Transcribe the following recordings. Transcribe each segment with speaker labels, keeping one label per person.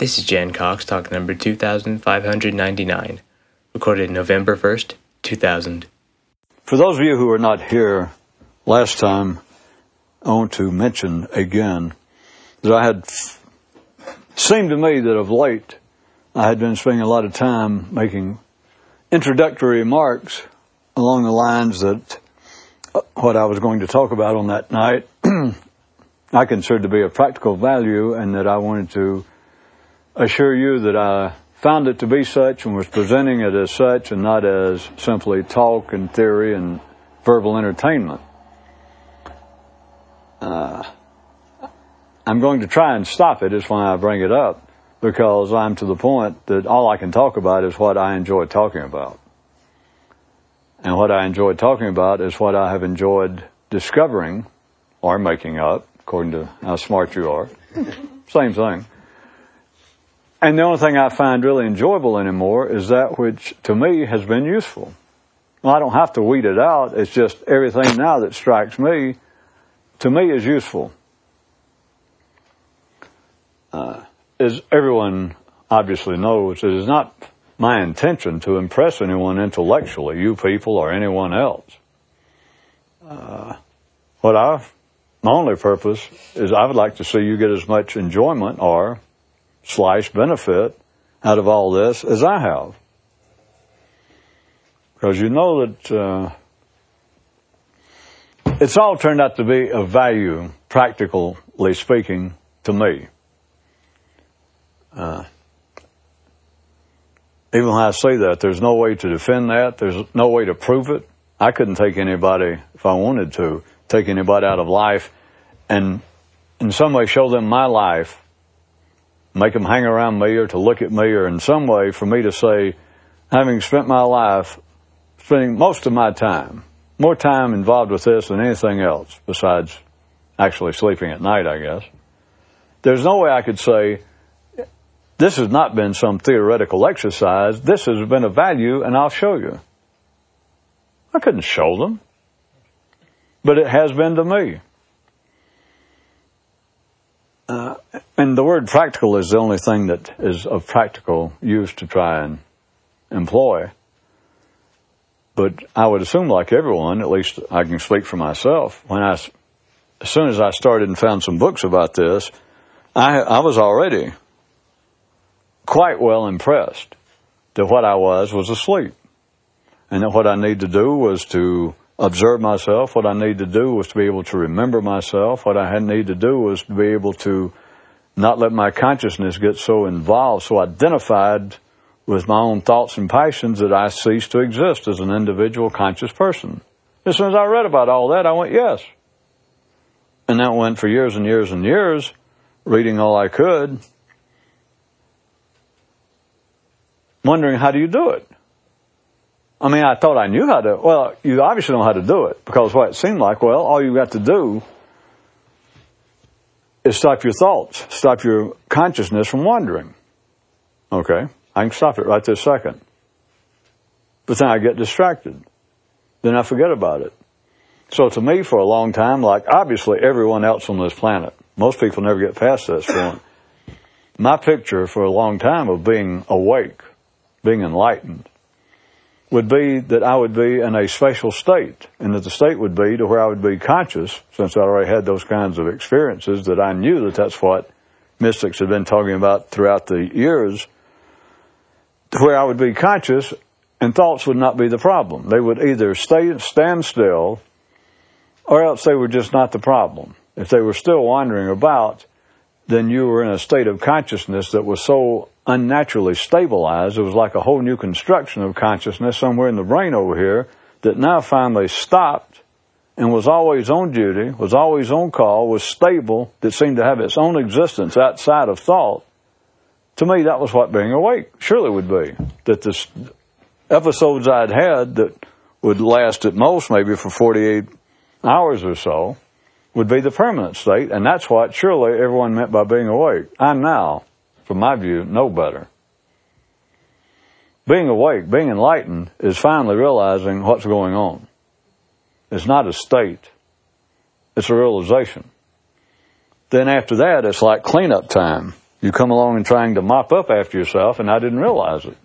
Speaker 1: This is Jan Cox, talk number 2599, recorded November 1st, 2000.
Speaker 2: For those of you who were not here last time, I want to mention again that I had seemed to me that of late I had been spending a lot of time making introductory remarks along the lines that uh, what I was going to talk about on that night I considered to be of practical value and that I wanted to assure you that I found it to be such and was presenting it as such and not as simply talk and theory and verbal entertainment. Uh, I'm going to try and stop it is why I bring it up because I'm to the point that all I can talk about is what I enjoy talking about. And what I enjoy talking about is what I have enjoyed discovering or making up, according to how smart you are. Same thing. And the only thing I find really enjoyable anymore is that which to me has been useful. Well, I don't have to weed it out. It's just everything now that strikes me, to me, is useful. Uh, as everyone obviously knows, it is not my intention to impress anyone intellectually, you people or anyone else. Uh, what I, my only purpose is I would like to see you get as much enjoyment or slash benefit out of all this as I have. Because you know that uh, it's all turned out to be of value, practically speaking, to me. Uh, even when I say that, there's no way to defend that. There's no way to prove it. I couldn't take anybody, if I wanted to, take anybody out of life and in some way show them my life, make them hang around me or to look at me or in some way for me to say, having spent my life spending most of my time, more time involved with this than anything else besides actually sleeping at night, I guess. There's no way I could say, this has not been some theoretical exercise. This has been a value, and I'll show you. I couldn't show them, but it has been to me. Uh, and the word practical is the only thing that is of practical use to try and employ. But I would assume, like everyone, at least I can speak for myself, when I, as soon as I started and found some books about this, I, I was already quite well impressed that what I was was asleep. And that what I need to do was to observe myself. What I need to do was to be able to remember myself. What I need to do was to be able to not let my consciousness get so involved, so identified with my own thoughts and passions that I cease to exist as an individual conscious person. As soon as I read about all that, I went, yes. And that went for years and years and years, reading all I could, wondering how do you do it? I mean, I thought I knew how to, well, you obviously know how to do it because what it seemed like, well, all you got to do is stop your thoughts, stop your consciousness from wandering. Okay, I can stop it right this second. But then I get distracted. Then I forget about it. So to me, for a long time, like obviously everyone else on this planet, most people never get past this point. My picture for a long time of being awake being enlightened, would be that I would be in a special state, and that the state would be to where I would be conscious, since I already had those kinds of experiences, that I knew that that's what mystics had been talking about throughout the years, to where I would be conscious and thoughts would not be the problem. They would either stay, stand still or else they were just not the problem. If they were still wandering about, then you were in a state of consciousness that was so unnaturally stabilized. It was like a whole new construction of consciousness somewhere in the brain over here that now finally stopped and was always on duty, was always on call, was stable, that seemed to have its own existence outside of thought. To me, that was what being awake surely would be. That the episodes I'd had that would last at most maybe for 48 hours or so would be the permanent state, and that's what surely everyone meant by being awake. I'm now from my view, know better. Being awake, being enlightened, is finally realizing what's going on. It's not a state. It's a realization. Then after that, it's like cleanup time. You come along and trying to mop up after yourself, and I didn't realize it.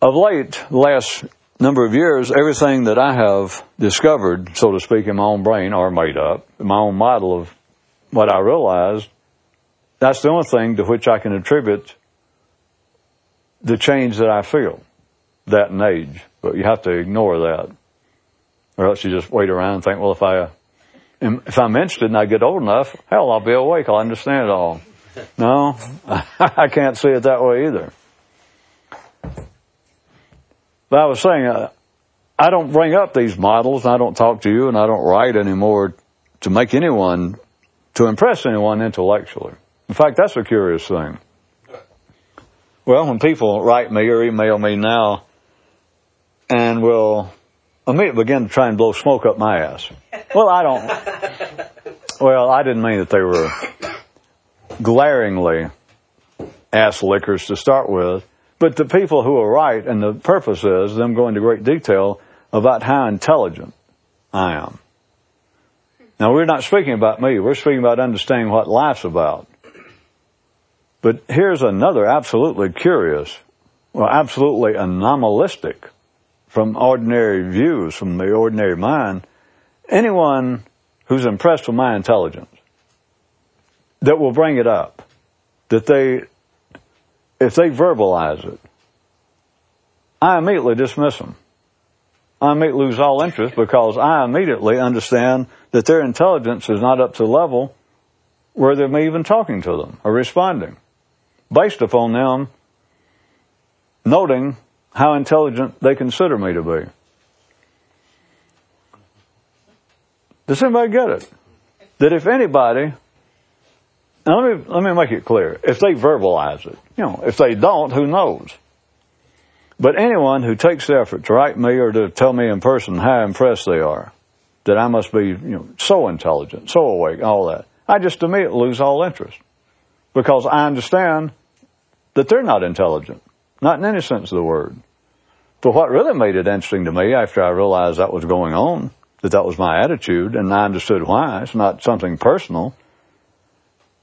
Speaker 2: Of late, last number of years, everything that I have discovered, so to speak, in my own brain or made up, my own model of what I realized, that's the only thing to which I can attribute the change that I feel, that in age. But you have to ignore that. Or else you just wait around and think, well, if I, um, if I'm interested and I get old enough, hell, I'll be awake. I'll understand it all. No, I can't see it that way either. But I was saying, uh, I don't bring up these models, and I don't talk to you, and I don't write anymore to make anyone, to impress anyone intellectually. In fact, that's a curious thing. Well, when people write me or email me now and will immediately begin to try and blow smoke up my ass. Well, I don't. Well, I didn't mean that they were glaringly ass lickers to start with, but the people who are write, and the purpose is them going into great detail about how intelligent I am. Now, we're not speaking about me. We're speaking about understanding what life's about. But here's another absolutely curious, well, absolutely anomalistic from ordinary views, from the ordinary mind. Anyone who's impressed with my intelligence that will bring it up, that they, if they verbalize it, I immediately dismiss them. I immediately lose all interest because I immediately understand that their intelligence is not up to the level where they're even talking to them or responding based upon them noting how intelligent they consider me to be. Does anybody get it? That if anybody, now let me, let me make it clear, if they verbalize it, you know, if they don't, who knows? But anyone who takes the effort to write me or to tell me in person how impressed they are, that I must be, you know, so intelligent, so awake, all that, I just immediately lose all interest. Because I understand that they're not intelligent. Not in any sense of the word. But what really made it interesting to me after I realized that was going on, that that was my attitude, and I understood why, it's not something personal,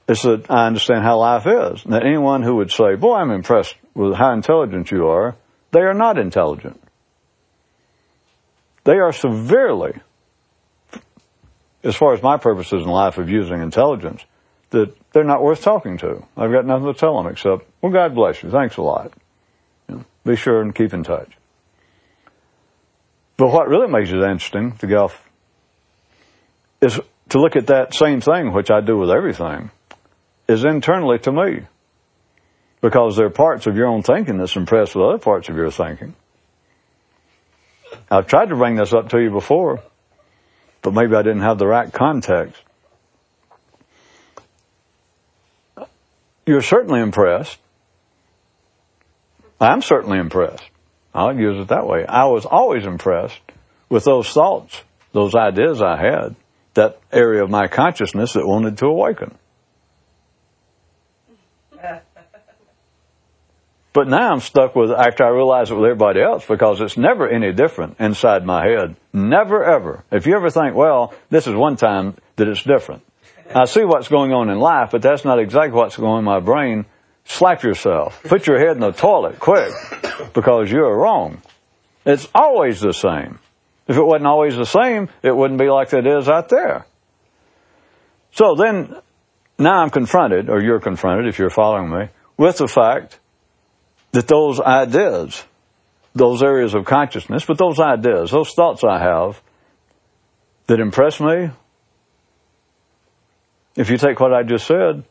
Speaker 2: is that I understand how life is. That anyone who would say, boy, I'm impressed with how intelligent you are, they are not intelligent. They are severely, as far as my purposes in life of using intelligence, that they're not worth talking to. I've got nothing to tell them except, well, God bless you. Thanks a lot. You know, be sure and keep in touch. But what really makes it interesting to go is to look at that same thing, which I do with everything, is internally to me. Because there are parts of your own thinking that's impressed with other parts of your thinking. I've tried to bring this up to you before, but maybe I didn't have the right context. You're certainly impressed. I'm certainly impressed. I'll use it that way. I was always impressed with those thoughts, those ideas I had, that area of my consciousness that wanted to awaken. But now I'm stuck with, after I realize it with everybody else, because it's never any different inside my head. Never ever. If you ever think, well, this is one time that it's different. I see what's going on in life, but that's not exactly what's going on in my brain. Slap yourself. Put your head in the toilet quick because you're wrong. It's always the same. If it wasn't always the same, it wouldn't be like it is out there. So then, now I'm confronted, or you're confronted if you're following me, with the fact that those ideas, those areas of consciousness, but those ideas, those thoughts I have that impress me, if you take what I just said,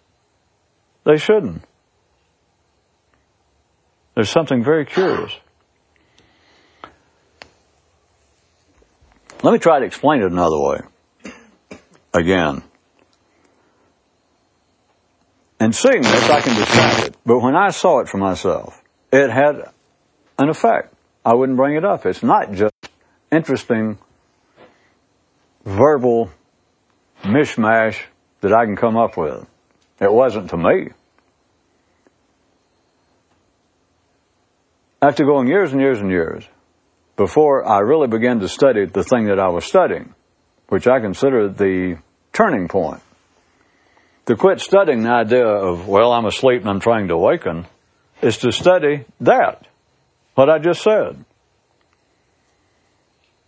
Speaker 2: they shouldn't. There's something very curious. Let me try to explain it another way. Again. And seeing this, I can describe it. But when I saw it for myself, it had an effect. I wouldn't bring it up. It's not just interesting verbal mishmash that I can come up with. It wasn't to me. After going years and years and years, before I really began to study the thing that I was studying, which I consider the turning point, to quit studying the idea of, well, I'm asleep and I'm trying to awaken, is to study that, what I just said.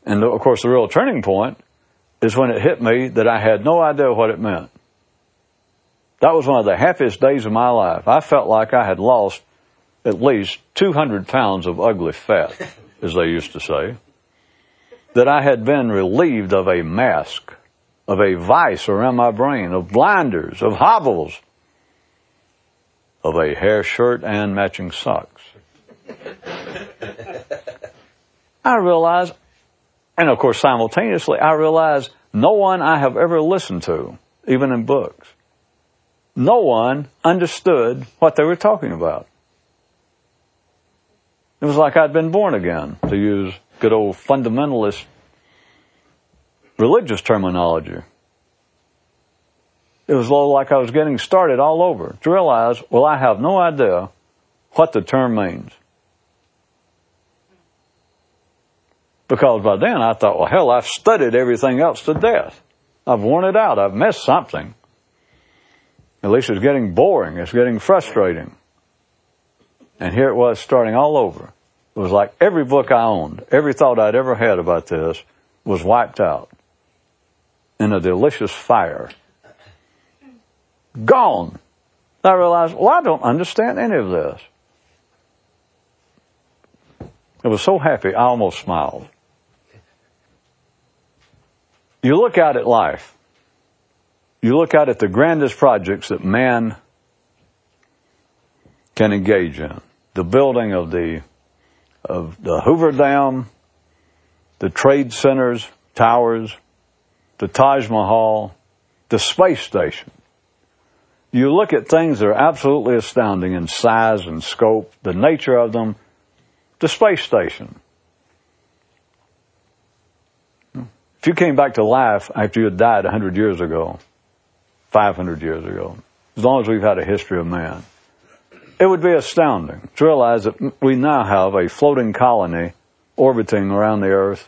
Speaker 2: And of course, the real turning point is when it hit me that I had no idea what it meant. That was one of the happiest days of my life. I felt like I had lost at least 200 pounds of ugly fat, as they used to say. That I had been relieved of a mask, of a vice around my brain, of blinders, of hobbles, of a hair shirt and matching socks. I realized, and of course simultaneously, I realized no one I have ever listened to, even in books, no one understood what they were talking about. It was like I'd been born again, to use good old fundamentalist religious terminology. It was like I was getting started all over to realize, well, I have no idea what the term means. Because by then I thought, well, hell, I've studied everything else to death. I've worn it out. I've missed something. At least it's getting boring. It's getting frustrating. And here it was starting all over. It was like every book I owned, every thought I'd ever had about this was wiped out in a delicious fire. Gone. I realized, well, I don't understand any of this. I was so happy, I almost smiled. You look out at life, you look out at the grandest projects that man can engage in. The building of the, of the Hoover Dam, the trade centers, towers, the Taj Mahal, the space station. You look at things that are absolutely astounding in size and scope, the nature of them, the space station. If you came back to life after you had died 100 years ago, 500 years ago, as long as we've had a history of man, it would be astounding to realize that we now have a floating colony orbiting around the earth,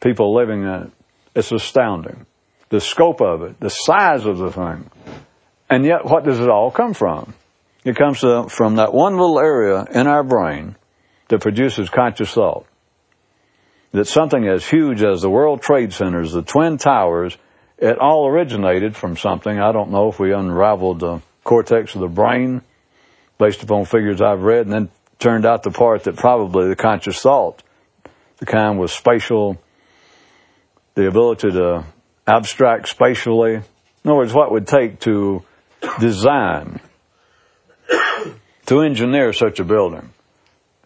Speaker 2: people living in it. It's astounding. The scope of it, the size of the thing. And yet, what does it all come from? It comes from that one little area in our brain that produces conscious thought that something as huge as the World Trade Centers, the Twin Towers, it all originated from something. I don't know if we unraveled the cortex of the brain based upon figures I've read and then turned out the part that probably the conscious thought, the kind with spatial, the ability to abstract spatially. In other words, what would take to design, to engineer such a building.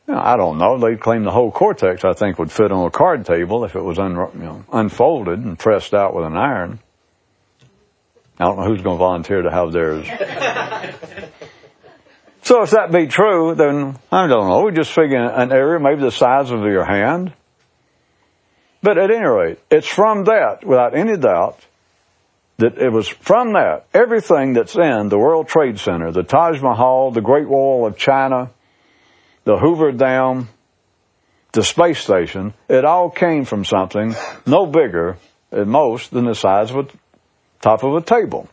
Speaker 2: You know, I don't know. They claim the whole cortex, I think, would fit on a card table if it was un, you know, unfolded and pressed out with an iron. I don't know who's going to volunteer to have theirs. so if that be true, then I don't know. We just figure an area maybe the size of your hand. But at any rate, it's from that, without any doubt, that it was from that, everything that's in the World Trade Center, the Taj Mahal, the Great Wall of China, the Hoover Dam, the space station, it all came from something no bigger at most than the size of a top of a table.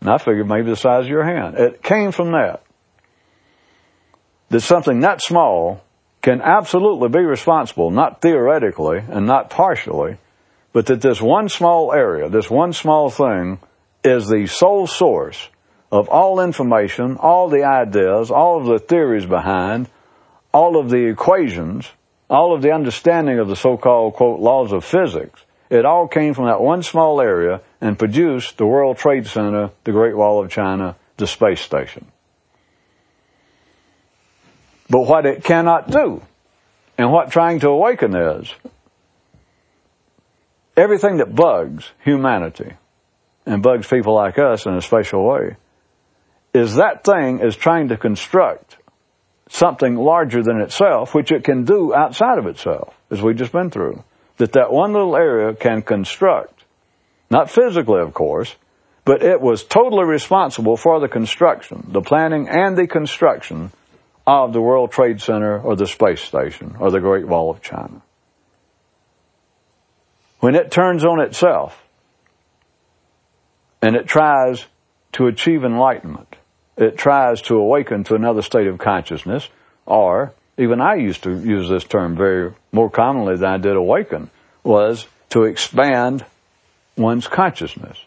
Speaker 2: And I figured maybe the size of your hand. It came from that. That something that small can absolutely be responsible, not theoretically and not partially, but that this one small area, this one small thing, is the sole source of all information, all the ideas, all of the theories behind, all of the equations, all of the understanding of the so-called, quote, laws of physics. It all came from that one small area and produced the World Trade Center, the Great Wall of China, the space station. But what it cannot do, and what trying to awaken is, everything that bugs humanity and bugs people like us in a special way is that thing is trying to construct something larger than itself, which it can do outside of itself, as we've just been through. That that one little area can construct. Not physically, of course, but it was totally responsible for the construction, the planning and the construction of the World Trade Center or the space station or the Great Wall of China. When it turns on itself and it tries to achieve enlightenment. It tries to awaken to another state of consciousness, or even I used to use this term very more commonly than I did awaken, was to expand one's consciousness.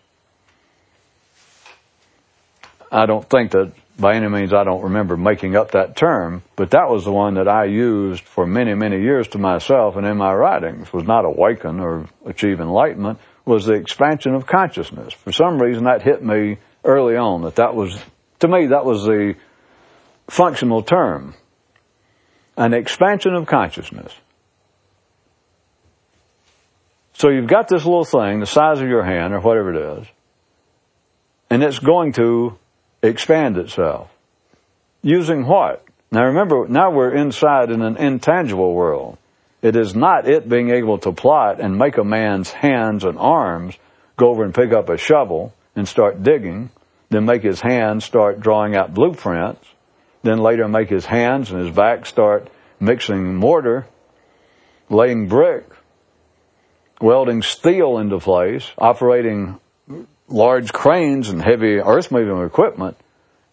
Speaker 2: I don't think that by any means I don't remember making up that term, but that was the one that I used for many, many years to myself and in my writings was not awaken or achieve enlightenment, was the expansion of consciousness. For some reason that hit me early on that that was, to me, that was the functional term. An expansion of consciousness. So you've got this little thing, the size of your hand or whatever it is, and it's going to expand itself. Using what? Now remember, now we're inside in an intangible world. It is not it being able to plot and make a man's hands and arms go over and pick up a shovel and start digging, then make his hands start drawing out blueprints, then later make his hands and his back start mixing mortar, laying brick, welding steel into place, operating large cranes and heavy earth moving equipment,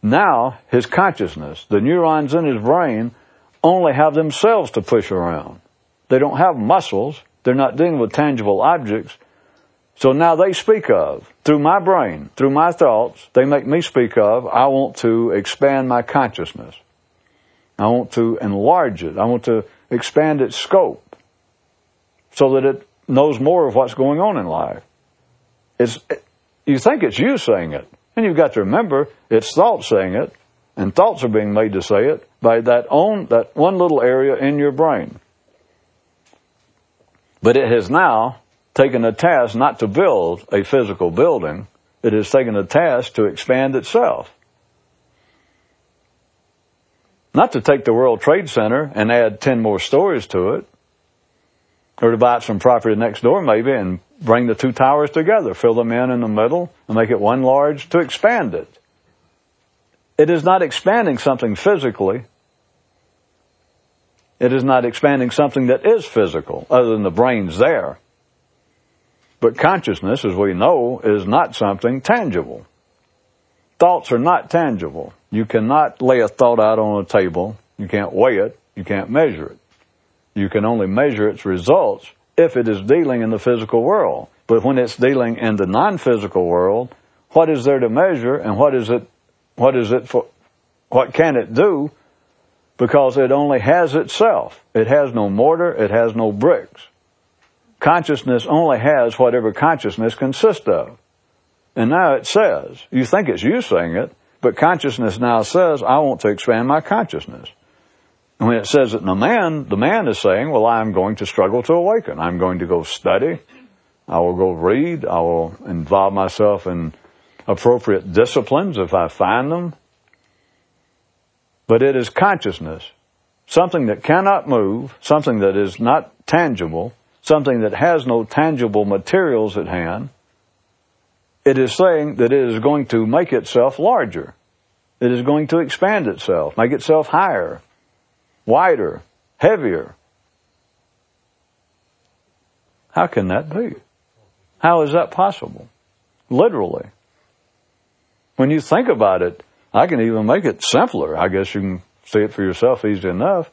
Speaker 2: now his consciousness, the neurons in his brain, only have themselves to push around. They don't have muscles. They're not dealing with tangible objects. So now they speak of, through my brain, through my thoughts, they make me speak of, I want to expand my consciousness. I want to enlarge it. I want to expand its scope so that it knows more of what's going on in life. It's, you think it's you saying it. And you've got to remember, it's thoughts saying it, and thoughts are being made to say it by that own, that one little area in your brain. But it has now taken a task not to build a physical building, it has taken a task to expand itself. Not to take the World Trade Center and add 10 more stories to it, or to buy some property next door maybe and bring the two towers together, fill them in in the middle and make it one large to expand it. It is not expanding something physically. It is not expanding something that is physical, other than the brain's there. But consciousness, as we know, is not something tangible. Thoughts are not tangible. You cannot lay a thought out on a table. You can't weigh it. You can't measure it. You can only measure its results if it is dealing in the physical world. But when it's dealing in the non-physical world, what is there to measure and what is it, what is it for, what can it do? Because it only has itself. It has no mortar, it has no bricks. Consciousness only has whatever consciousness consists of. And now it says, you think it's you saying it, but consciousness now says, I want to expand my consciousness. When it says that the man, the man is saying, well, I'm going to struggle to awaken. I'm going to go study. I will go read. I will involve myself in appropriate disciplines if I find them. But it is consciousness, something that cannot move, something that is not tangible, something that has no tangible materials at hand. It is saying that it is going to make itself larger. It is going to expand itself, make itself higher, wider, heavier. How can that be? How is that possible? Literally. When you think about it, I can even make it simpler. I guess you can see it for yourself easy enough.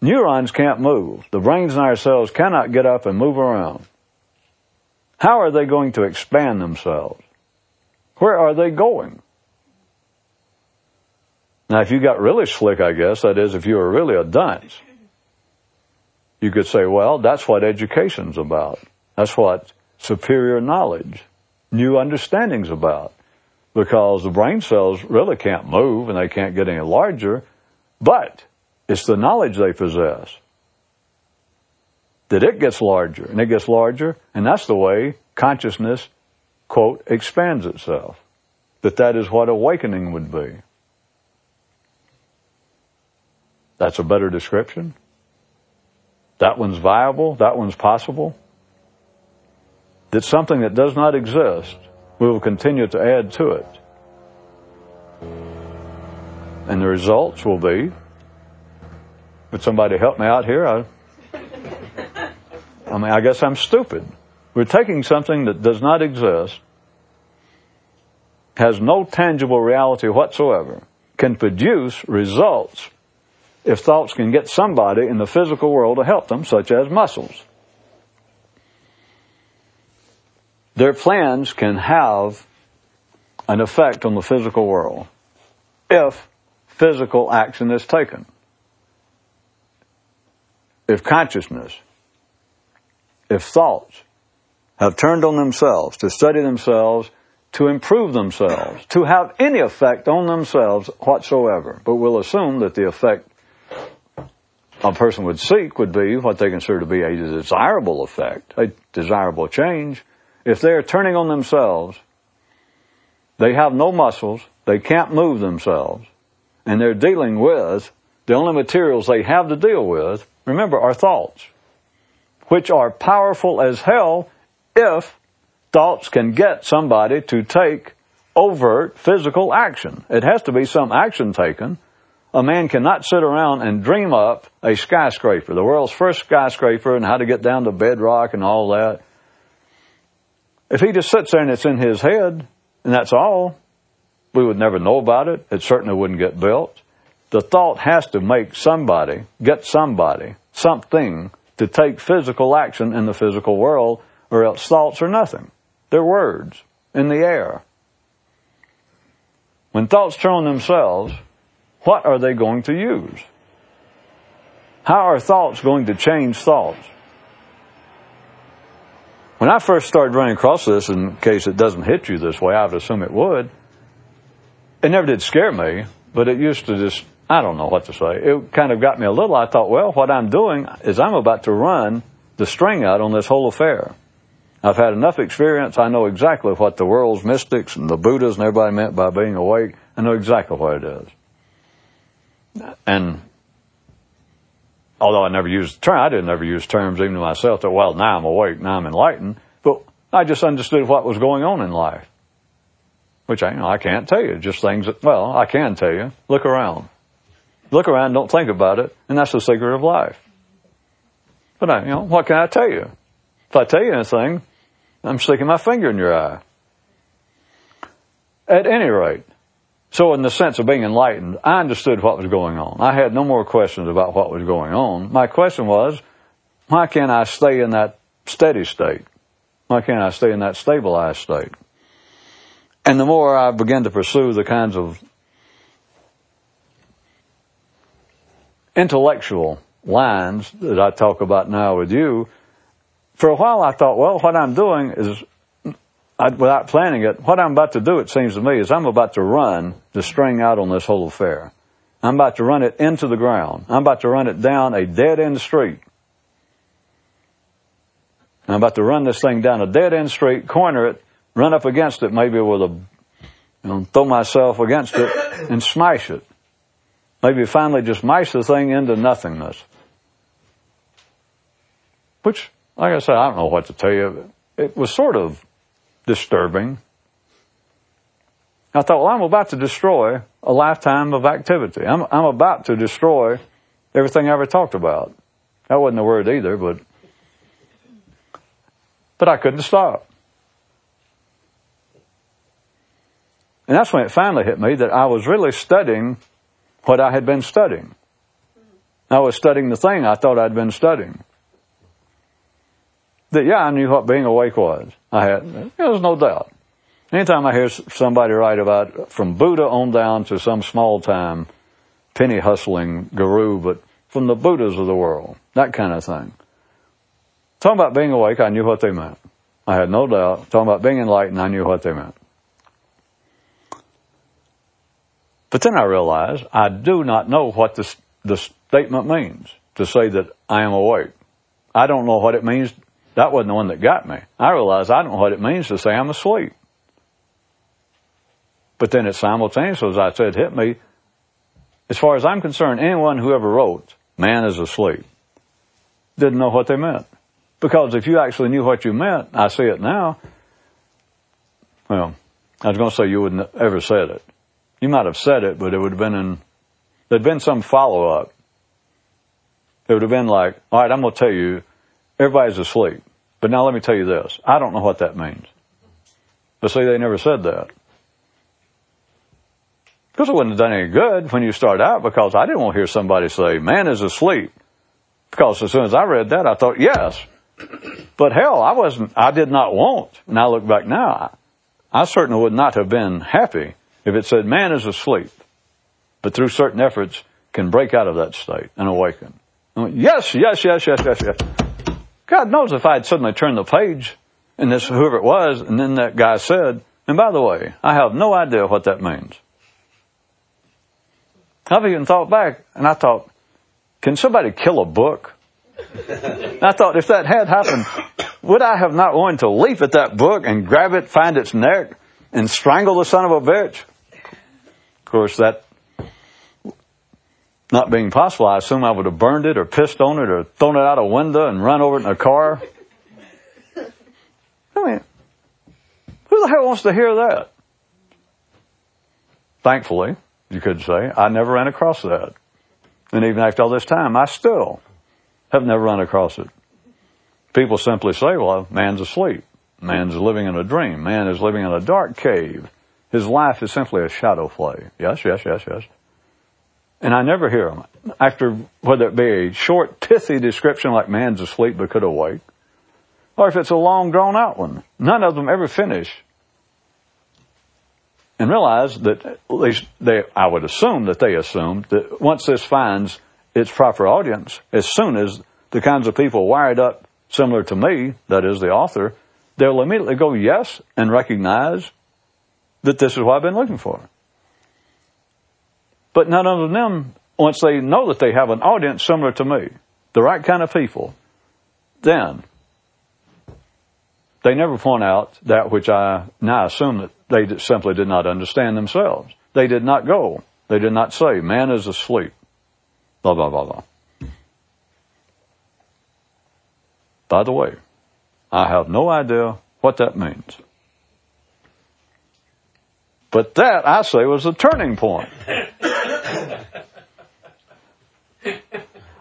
Speaker 2: Neurons can't move. The brains in our cells cannot get up and move around. How are they going to expand themselves? Where are they going? Now, if you got really slick, I guess, that is, if you were really a dunce, you could say, well, that's what education's about. That's what superior knowledge, new understanding's about. Because the brain cells really can't move and they can't get any larger, but it's the knowledge they possess that it gets larger and it gets larger, and that's the way consciousness, quote, expands itself. That that is what awakening would be. That's a better description. That one's viable. That one's possible. That something that does not exist, we will continue to add to it. And the results will be, would somebody help me out here? I, I mean, I guess I'm stupid. We're taking something that does not exist has no tangible reality whatsoever, can produce results if thoughts can get somebody in the physical world to help them, such as muscles. Their plans can have an effect on the physical world if physical action is taken. If consciousness, if thoughts have turned on themselves to study themselves, to improve themselves, to have any effect on themselves whatsoever. But we'll assume that the effect a person would seek would be what they consider to be a desirable effect, a desirable change. If they're turning on themselves, they have no muscles, they can't move themselves, and they're dealing with the only materials they have to deal with, remember, are thoughts, which are powerful as hell if thoughts can get somebody to take overt physical action. It has to be some action taken. A man cannot sit around and dream up a skyscraper, the world's first skyscraper, and how to get down to bedrock and all that. If he just sits there and it's in his head, and that's all, we would never know about it. It certainly wouldn't get built. The thought has to make somebody, get somebody, something to take physical action in the physical world, or else thoughts are nothing. They're words in the air. When thoughts turn on themselves, what are they going to use? How are thoughts going to change thoughts? When I first started running across this, in case it doesn't hit you this way, I would assume it would, it never did scare me, but it used to just, I don't know what to say. It kind of got me a little. I thought, well, what I'm doing is I'm about to run the string out on this whole affair. I've had enough experience. I know exactly what the world's mystics and the Buddhas and everybody meant by being awake. I know exactly what it is. And although I never used the term, I didn't ever use terms even to myself that, well, now I'm awake, now I'm enlightened. But I just understood what was going on in life. Which I, you know, I can't tell you. Just things that, well, I can tell you. Look around. Look around, don't think about it, and that's the secret of life. But I, you know, what can I tell you? If I tell you anything, I'm sticking my finger in your eye. At any rate, so in the sense of being enlightened, I understood what was going on. I had no more questions about what was going on. My question was, why can't I stay in that steady state? Why can't I stay in that stabilized state? And the more I began to pursue the kinds of intellectual lines that I talk about now with you, for a while I thought, well, what I'm doing is, I, without planning it, what I'm about to do, it seems to me, is I'm about to run the string out on this whole affair. I'm about to run it into the ground. I'm about to run it down a dead end street. I'm about to run this thing down a dead end street, corner it, run up against it, maybe with a, you know, throw myself against it and smash it. Maybe finally just smash the thing into nothingness. Which like I said, I don't know what to tell you. It was sort of disturbing. I thought, well, I'm about to destroy a lifetime of activity. I'm, I'm about to destroy everything I ever talked about. That wasn't the word either, but, but I couldn't stop. And that's when it finally hit me that I was really studying what I had been studying. I was studying the thing I thought I'd been studying that yeah, I knew what being awake was. I had, there was no doubt. Anytime I hear somebody write about from Buddha on down to some small time penny hustling guru, but from the Buddhas of the world, that kind of thing. Talking about being awake, I knew what they meant. I had no doubt. Talking about being enlightened, I knew what they meant. But then I realized I do not know what this, the statement means to say that I am awake. I don't know what it means that wasn't the one that got me. I realized I don't know what it means to say I'm asleep. But then it simultaneously, as I said, hit me. As far as I'm concerned, anyone who ever wrote, man is asleep, didn't know what they meant. Because if you actually knew what you meant, I see it now, well, I was going to say you wouldn't have ever said it. You might have said it, but it would have been in, there'd been some follow up. It would have been like, all right, I'm going to tell you, everybody's asleep. But now let me tell you this. I don't know what that means. But see, they never said that. Because it wouldn't have done any good when you start out because I didn't want to hear somebody say, man is asleep. Because as soon as I read that, I thought, yes. But hell, I wasn't, I did not want. And I look back now, I certainly would not have been happy if it said man is asleep, but through certain efforts can break out of that state and awaken. Went, yes, yes, yes, yes, yes, yes. God knows if I'd suddenly turned the page and this whoever it was, and then that guy said, and by the way, I have no idea what that means. I've even thought back, and I thought, can somebody kill a book? I thought if that had happened, would I have not wanted to leap at that book and grab it, find its neck, and strangle the son of a bitch? Of course, that not being possible, I assume I would have burned it or pissed on it or thrown it out a window and run over it in a car. I mean, who the hell wants to hear that? Thankfully, you could say, I never ran across that. And even after all this time, I still have never run across it. People simply say, well, man's asleep. Man's living in a dream. Man is living in a dark cave. His life is simply a shadow play. Yes, yes, yes, yes. And I never hear them. After, whether it be a short, pithy description like man's asleep but could awake, or if it's a long, drawn out one, none of them ever finish. And realize that at least they, I would assume that they assumed that once this finds its proper audience, as soon as the kinds of people wired up similar to me, that is the author, they'll immediately go yes and recognize that this is what I've been looking for. But none of them, once they know that they have an audience similar to me, the right kind of people, then they never point out that which I now assume that they simply did not understand themselves. They did not go. They did not say, man is asleep. Blah, blah, blah, blah. By the way, I have no idea what that means. But that, I say, was a turning point.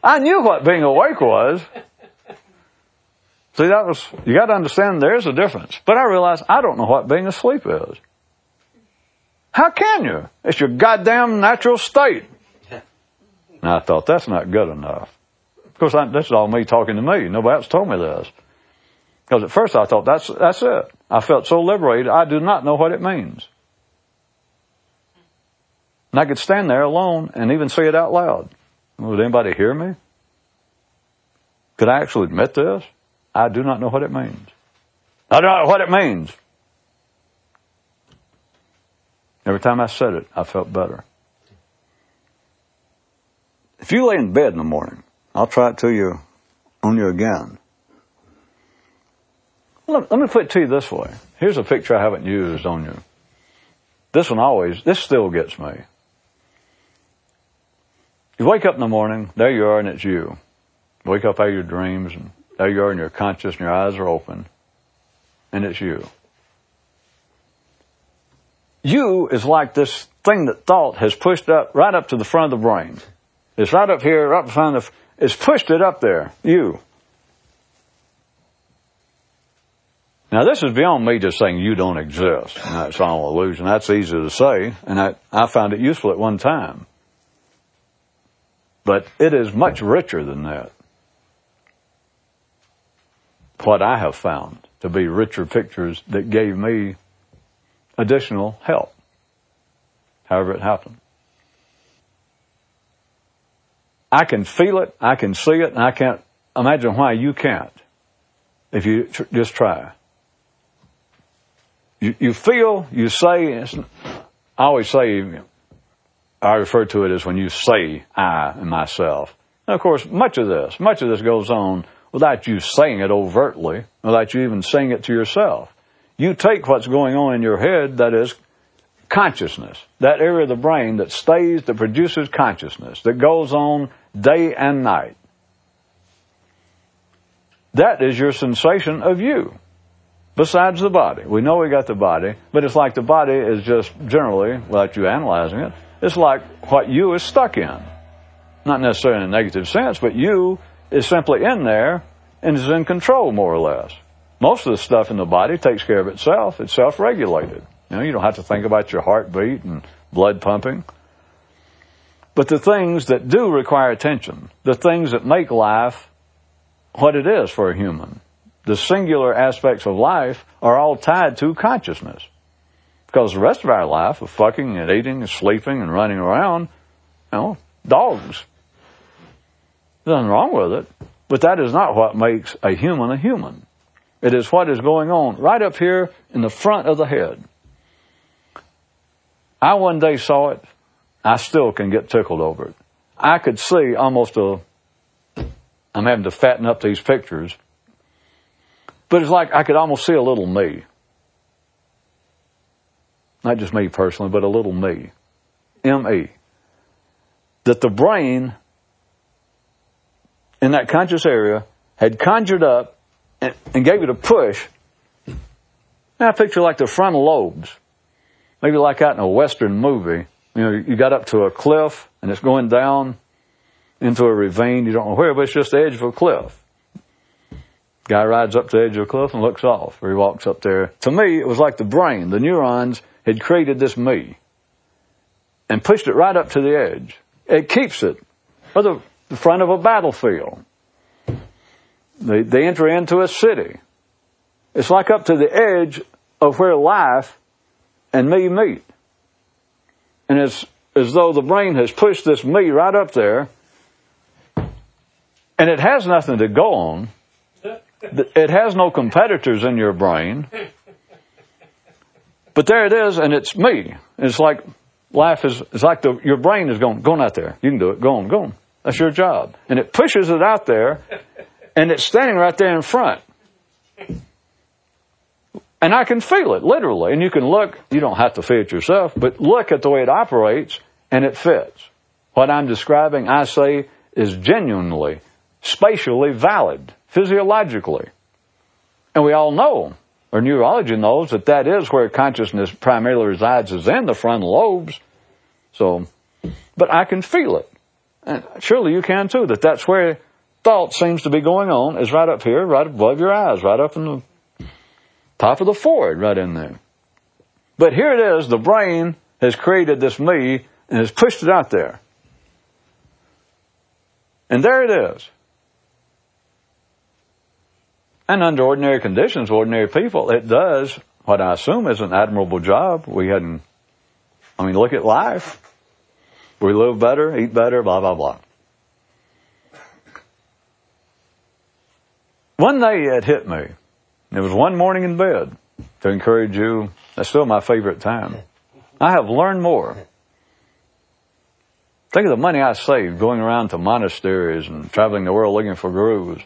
Speaker 2: I knew what being awake was. See, that was, you got to understand there's a difference. But I realized I don't know what being asleep is. How can you? It's your goddamn natural state. And I thought, that's not good enough. Of course, I, this is all me talking to me. Nobody else told me this. Because at first I thought, that's, that's it. I felt so liberated, I do not know what it means. And I could stand there alone and even say it out loud. Would anybody hear me? Could I actually admit this? I do not know what it means. I don't know what it means. Every time I said it, I felt better. If you lay in bed in the morning, I'll try it to you on you again. Let, let me put it to you this way. Here's a picture I haven't used on you. This one always, this still gets me. You wake up in the morning, there you are, and it's you. Wake up out of your dreams, and there you are, and you're conscious, and your eyes are open, and it's you. You is like this thing that thought has pushed up right up to the front of the brain. It's right up here, right in front of, it's pushed it up there. You. Now this is beyond me just saying you don't exist. That's all illusion. That's easy to say, and I, I found it useful at one time. But it is much richer than that. What I have found to be richer pictures that gave me additional help, however it happened. I can feel it, I can see it, and I can't imagine why you can't if you tr- just try. You, you feel, you say, I always say, I refer to it as when you say I and myself. And of course, much of this, much of this goes on without you saying it overtly, without you even saying it to yourself. You take what's going on in your head, that is consciousness, that area of the brain that stays, that produces consciousness, that goes on day and night. That is your sensation of you, besides the body. We know we got the body, but it's like the body is just generally, without you analyzing it, it's like what you is stuck in. Not necessarily in a negative sense, but you is simply in there and is in control more or less. Most of the stuff in the body takes care of itself. It's self-regulated. You know, you don't have to think about your heartbeat and blood pumping. But the things that do require attention, the things that make life what it is for a human, the singular aspects of life are all tied to consciousness. Because the rest of our life of fucking and eating and sleeping and running around, you know, dogs. Nothing wrong with it. But that is not what makes a human a human. It is what is going on right up here in the front of the head. I one day saw it. I still can get tickled over it. I could see almost a, I'm having to fatten up these pictures, but it's like I could almost see a little me. Not just me personally, but a little me. M-E. That the brain in that conscious area had conjured up and, and gave it a push. Now I picture like the frontal lobes. Maybe like out in a western movie. You know, you got up to a cliff and it's going down into a ravine. You don't know where, but it's just the edge of a cliff. Guy rides up to the edge of a cliff and looks off, or he walks up there. To me, it was like the brain. The neurons had created this me and pushed it right up to the edge. It keeps it, or the, the front of a battlefield. They, they enter into a city. It's like up to the edge of where life and me meet. And it's as though the brain has pushed this me right up there, and it has nothing to go on. It has no competitors in your brain. But there it is, and it's me. It's like life is, it's like the, your brain is going, going out there. You can do it. Go on, go on. That's your job. And it pushes it out there, and it's standing right there in front. And I can feel it, literally. And you can look, you don't have to feel it yourself, but look at the way it operates, and it fits. What I'm describing, I say, is genuinely, spatially valid, physiologically. And we all know, or neurology knows, that that is where consciousness primarily resides, is in the frontal lobes. So, but I can feel it. And surely you can too, that that's where thought seems to be going on, is right up here, right above your eyes, right up in the top of the forehead, right in there. But here it is, the brain has created this me and has pushed it out there. And there it is. And under ordinary conditions, ordinary people, it does what I assume is an admirable job. We hadn't, I mean, look at life. We live better, eat better, blah, blah, blah. One day it hit me. It was one morning in bed to encourage you. That's still my favorite time. I have learned more. Think of the money I saved going around to monasteries and traveling the world looking for gurus.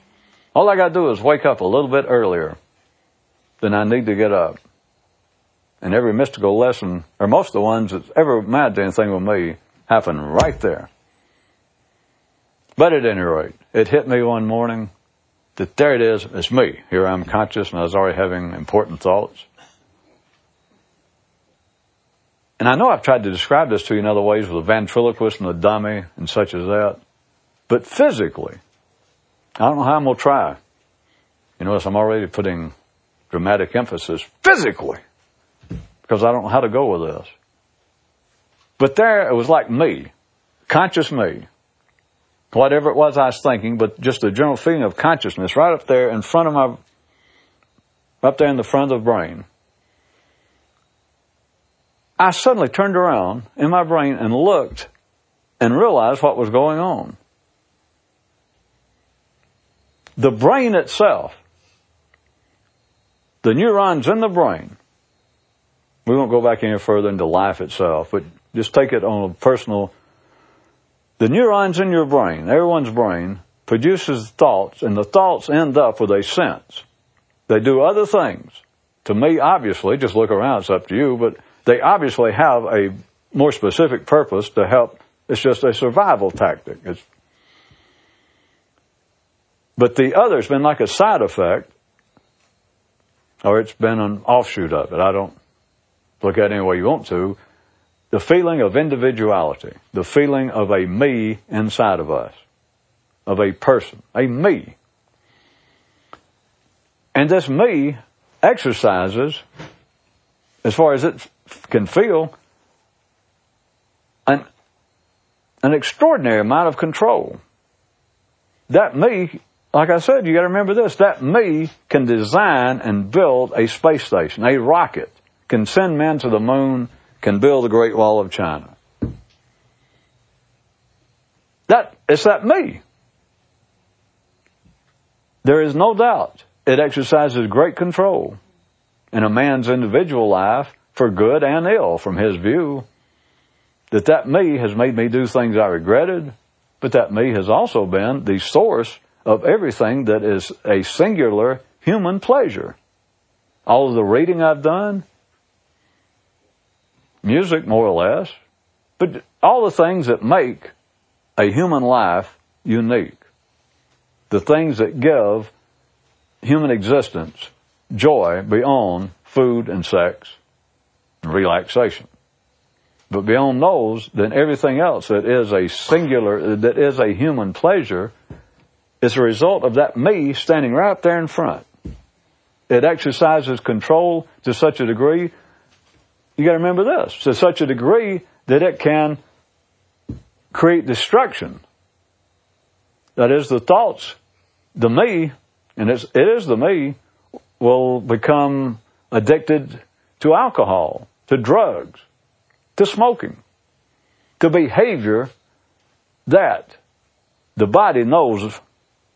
Speaker 2: All I gotta do is wake up a little bit earlier than I need to get up. And every mystical lesson, or most of the ones that's ever to anything with me, happen right there. But at any rate, it hit me one morning that there it is, it's me. Here I'm conscious and I was already having important thoughts. And I know I've tried to describe this to you in other ways with a ventriloquist and a dummy and such as that. But physically, I don't know how I'm going to try. You notice I'm already putting dramatic emphasis physically because I don't know how to go with this. But there it was like me, conscious me, whatever it was I was thinking, but just a general feeling of consciousness right up there in front of my, up there in the front of the brain. I suddenly turned around in my brain and looked and realized what was going on. The brain itself, the neurons in the brain, we won't go back any further into life itself, but just take it on a personal the neurons in your brain, everyone's brain, produces thoughts, and the thoughts end up with a sense. They do other things. To me, obviously, just look around, it's up to you, but they obviously have a more specific purpose to help. It's just a survival tactic. It's, but the other's been like a side effect, or it's been an offshoot of it. I don't look at it any way you want to the feeling of individuality, the feeling of a me inside of us, of a person, a me. And this me exercises, as far as it can feel, an, an extraordinary amount of control. That me, like I said, you got to remember this, that me can design and build a space station, a rocket, can send men to the moon, can build the Great Wall of China. That, it's that me. There is no doubt it exercises great control in a man's individual life for good and ill from his view. That that me has made me do things I regretted, but that me has also been the source of everything that is a singular human pleasure. All of the reading I've done, music more or less, but all the things that make a human life unique. The things that give human existence joy beyond food and sex and relaxation. But beyond those, then everything else that is a singular, that is a human pleasure, is a result of that me standing right there in front. It exercises control to such a degree, you gotta remember this, to such a degree that it can create destruction. That is, the thoughts, the me, and it's, it is the me, will become addicted to alcohol, to drugs, to smoking, to behavior that the body knows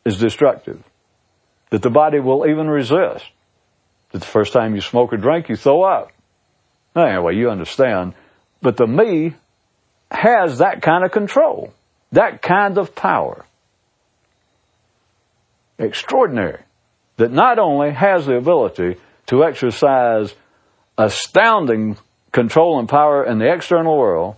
Speaker 2: is destructive, that the body will even resist. That the first time you smoke or drink, you throw up. Anyway, you understand. But the me has that kind of control, that kind of power. Extraordinary. That not only has the ability to exercise astounding control and power in the external world,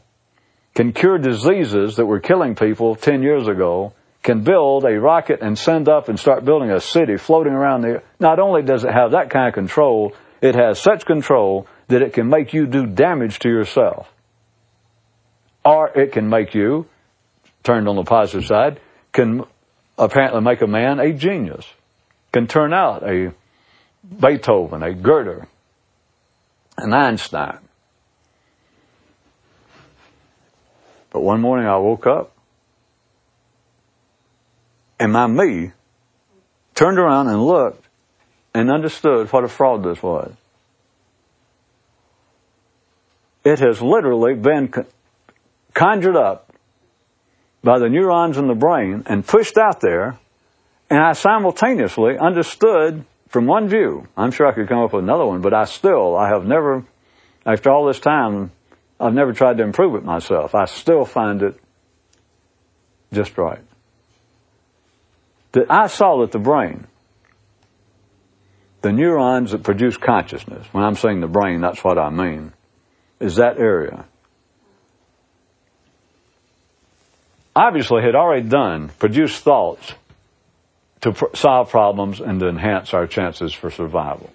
Speaker 2: can cure diseases that were killing people 10 years ago, can build a rocket and send up and start building a city floating around there. Not only does it have that kind of control, it has such control that it can make you do damage to yourself or it can make you, turned on the positive side, can apparently make a man a genius, can turn out a Beethoven, a Goethe, an Einstein. But one morning I woke up and my me turned around and looked and understood what a fraud this was. It has literally been conjured up by the neurons in the brain and pushed out there, and I simultaneously understood from one view. I'm sure I could come up with another one, but I still, I have never, after all this time, I've never tried to improve it myself. I still find it just right. That I saw that the brain, the neurons that produce consciousness, when I'm saying the brain, that's what I mean, is that area. obviously had already done, produced thoughts to pr- solve problems and to enhance our chances for survival.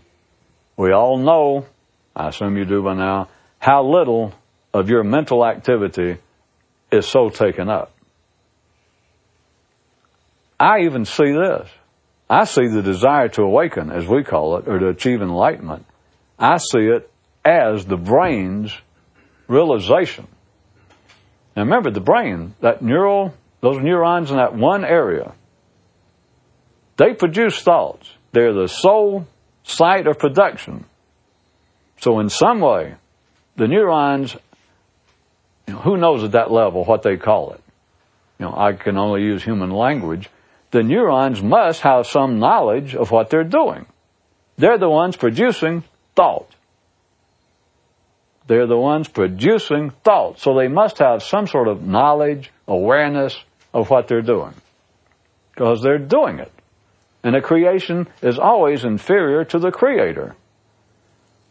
Speaker 2: We all know, I assume you do by now, how little of your mental activity is so taken up. I even see this. I see the desire to awaken, as we call it, or to achieve enlightenment. I see it as the brain's realization now remember, the brain, that neural, those neurons in that one area, they produce thoughts. They're the sole site of production. So in some way, the neurons, you know, who knows at that level what they call it? You know, I can only use human language. The neurons must have some knowledge of what they're doing. They're the ones producing thought. They're the ones producing thought. So they must have some sort of knowledge, awareness of what they're doing. Because they're doing it. And a creation is always inferior to the creator.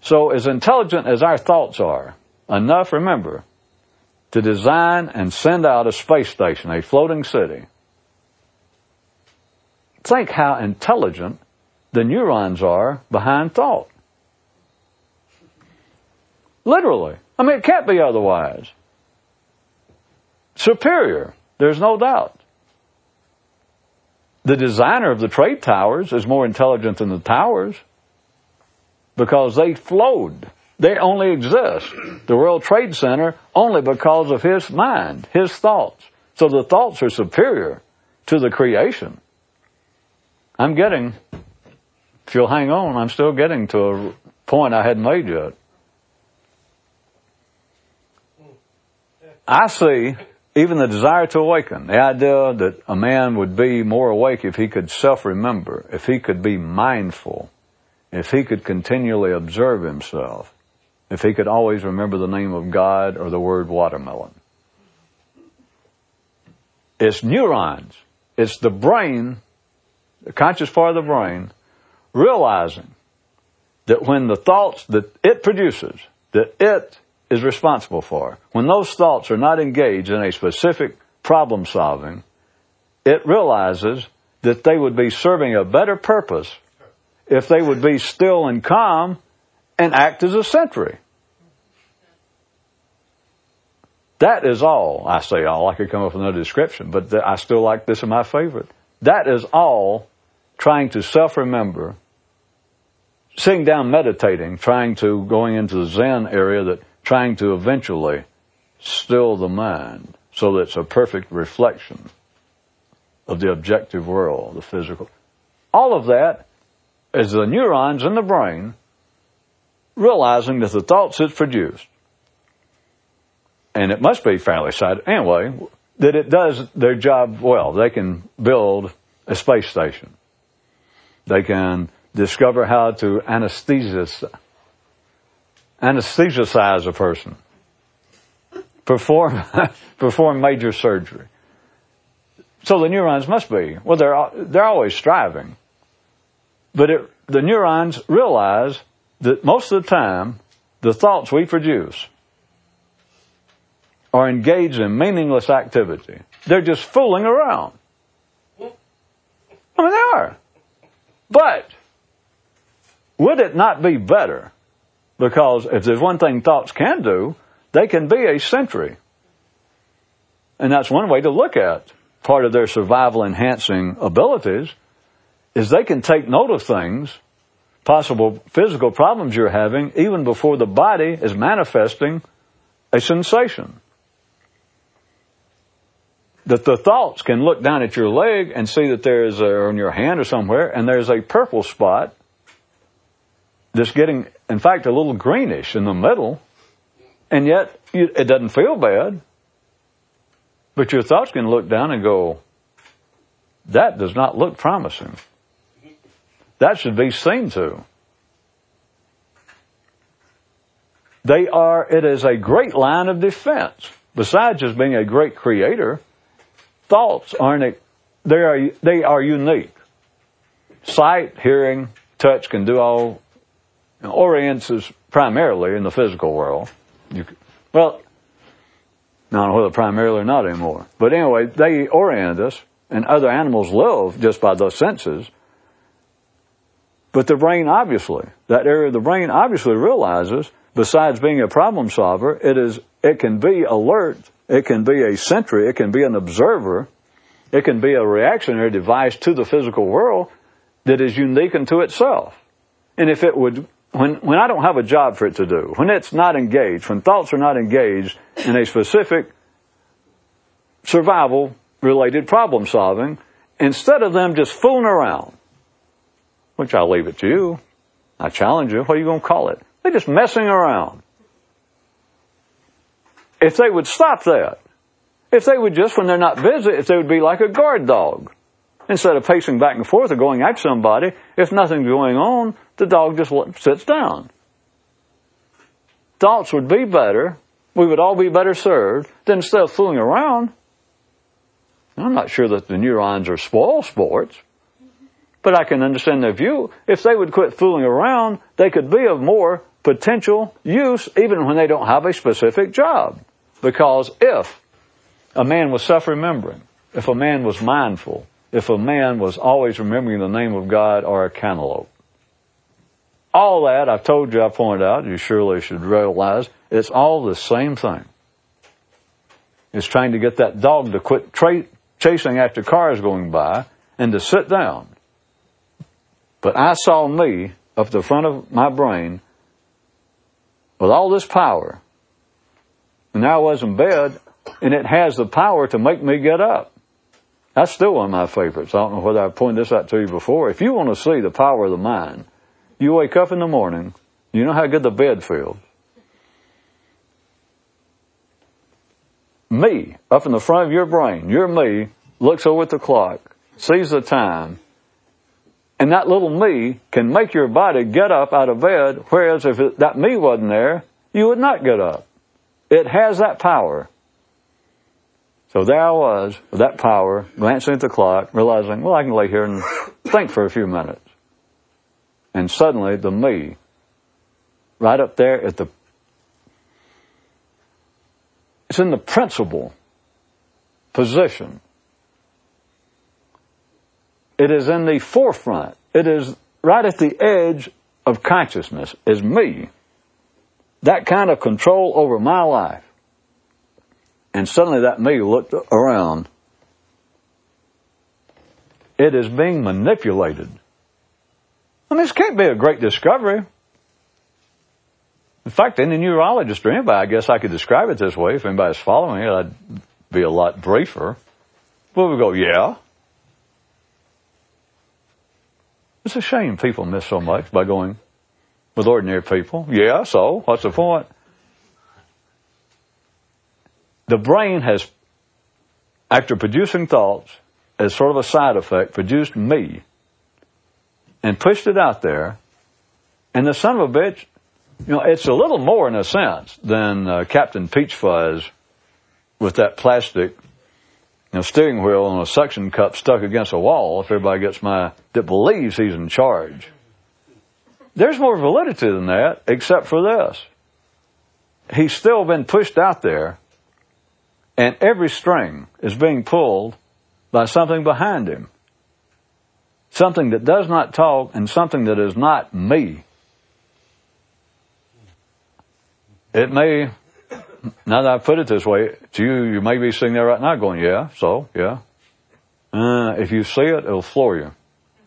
Speaker 2: So as intelligent as our thoughts are, enough, remember, to design and send out a space station, a floating city. Think how intelligent the neurons are behind thought. Literally. I mean, it can't be otherwise. Superior. There's no doubt. The designer of the trade towers is more intelligent than the towers because they flowed. They only exist, the World Trade Center, only because of his mind, his thoughts. So the thoughts are superior to the creation. I'm getting, if you'll hang on, I'm still getting to a point I hadn't made yet. I see even the desire to awaken, the idea that a man would be more awake if he could self-remember, if he could be mindful, if he could continually observe himself, if he could always remember the name of God or the word watermelon. It's neurons. It's the brain, the conscious part of the brain, realizing that when the thoughts that it produces, that it is responsible for. When those thoughts are not engaged in a specific problem solving, it realizes that they would be serving a better purpose if they would be still and calm and act as a sentry. That is all. I say all. I could come up with another description, but I still like this is my favorite. That is all trying to self-remember, sitting down meditating, trying to going into the Zen area that trying to eventually still the mind so that it's a perfect reflection of the objective world, the physical. All of that is the neurons in the brain realizing that the thoughts it's produced, and it must be fairly sad anyway, that it does their job well. They can build a space station. They can discover how to anesthesize a person, perform, perform major surgery. So the neurons must be, well, they're, they're always striving. But it, the neurons realize that most of the time, the thoughts we produce are engaged in meaningless activity. They're just fooling around. I mean, they are. But, would it not be better because if there's one thing thoughts can do, they can be a sentry. And that's one way to look at part of their survival enhancing abilities is they can take note of things, possible physical problems you're having, even before the body is manifesting a sensation. That the thoughts can look down at your leg and see that there's a, on your hand or somewhere, and there's a purple spot that's getting, in fact, a little greenish in the middle, and yet it doesn't feel bad. But your thoughts can look down and go, that does not look promising. That should be seen to. They are, it is a great line of defense. Besides just being a great creator, thoughts aren't, they are, they are unique. Sight, hearing, touch can do all orients us primarily in the physical world. You, well, I don't know whether primarily or not anymore. But anyway, they orient us, and other animals live just by those senses. But the brain obviously, that area of the brain obviously realizes, besides being a problem solver, it is, it can be alert, it can be a sentry, it can be an observer, it can be a reactionary device to the physical world that is unique unto itself. And if it would when, when I don't have a job for it to do, when it's not engaged, when thoughts are not engaged in a specific survival related problem solving, instead of them just fooling around, which I'll leave it to you, I challenge you, what are you going to call it? They're just messing around. If they would stop that, if they would just, when they're not busy, if they would be like a guard dog, instead of pacing back and forth or going at somebody, if nothing's going on, the dog just sits down. Thoughts would be better, we would all be better served than instead of fooling around. I'm not sure that the neurons are spoil sports, but I can understand their view. If they would quit fooling around, they could be of more potential use even when they don't have a specific job. Because if a man was self-remembering, if a man was mindful, if a man was always remembering the name of God or a cantaloupe, all that, I've told you, I pointed out, you surely should realize, it's all the same thing. It's trying to get that dog to quit tra- chasing after cars going by and to sit down. But I saw me, up the front of my brain, with all this power. And I was in bed, and it has the power to make me get up. That's still one of my favorites. I don't know whether I've pointed this out to you before. If you want to see the power of the mind, you wake up in the morning, you know how good the bed feels. Me, up in the front of your brain, your me, looks over at the clock, sees the time, and that little me can make your body get up out of bed, whereas if it, that me wasn't there, you would not get up. It has that power. So there I was, with that power, glancing at the clock, realizing, well, I can lay here and think for a few minutes. And suddenly the me, right up there at the, it's in the principal position. It is in the forefront. It is right at the edge of consciousness, is me. That kind of control over my life. And suddenly that me looked around. It is being manipulated. I mean, this can't be a great discovery. In fact, any neurologist or anybody, I guess I could describe it this way. If anybody's following it, I'd be a lot briefer. But we go, yeah. It's a shame people miss so much by going with ordinary people. Yeah, so what's the point? the brain has, after producing thoughts, as sort of a side effect, produced me and pushed it out there. And the son of a bitch, you know, it's a little more in a sense than uh, Captain Peach Fuzz with that plastic you know, steering wheel and a suction cup stuck against a wall. If everybody gets my that believes he's in charge, there's more validity than that, except for this. He's still been pushed out there and every string is being pulled by something behind him. Something that does not talk and something that is not me. It may, now that I put it this way, to you, you may be sitting there right now going, yeah, so, yeah. Uh, if you see it, it'll floor you.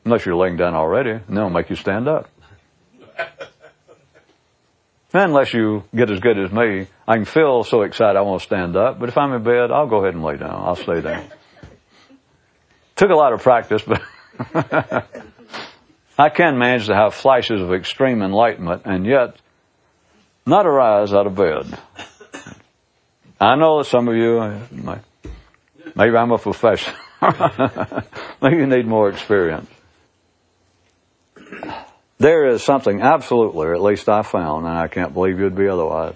Speaker 2: Unless you're laying down already, and it'll make you stand up. Unless you get as good as me, I can feel so excited I want to stand up, but if I'm in bed, I'll go ahead and lay down. I'll stay there. Took a lot of practice, but I can manage to have flashes of extreme enlightenment and yet not arise out of bed. I know that some of you, maybe I'm a professional. maybe you need more experience. There is something absolutely, at least I found, and I can't believe you'd be otherwise,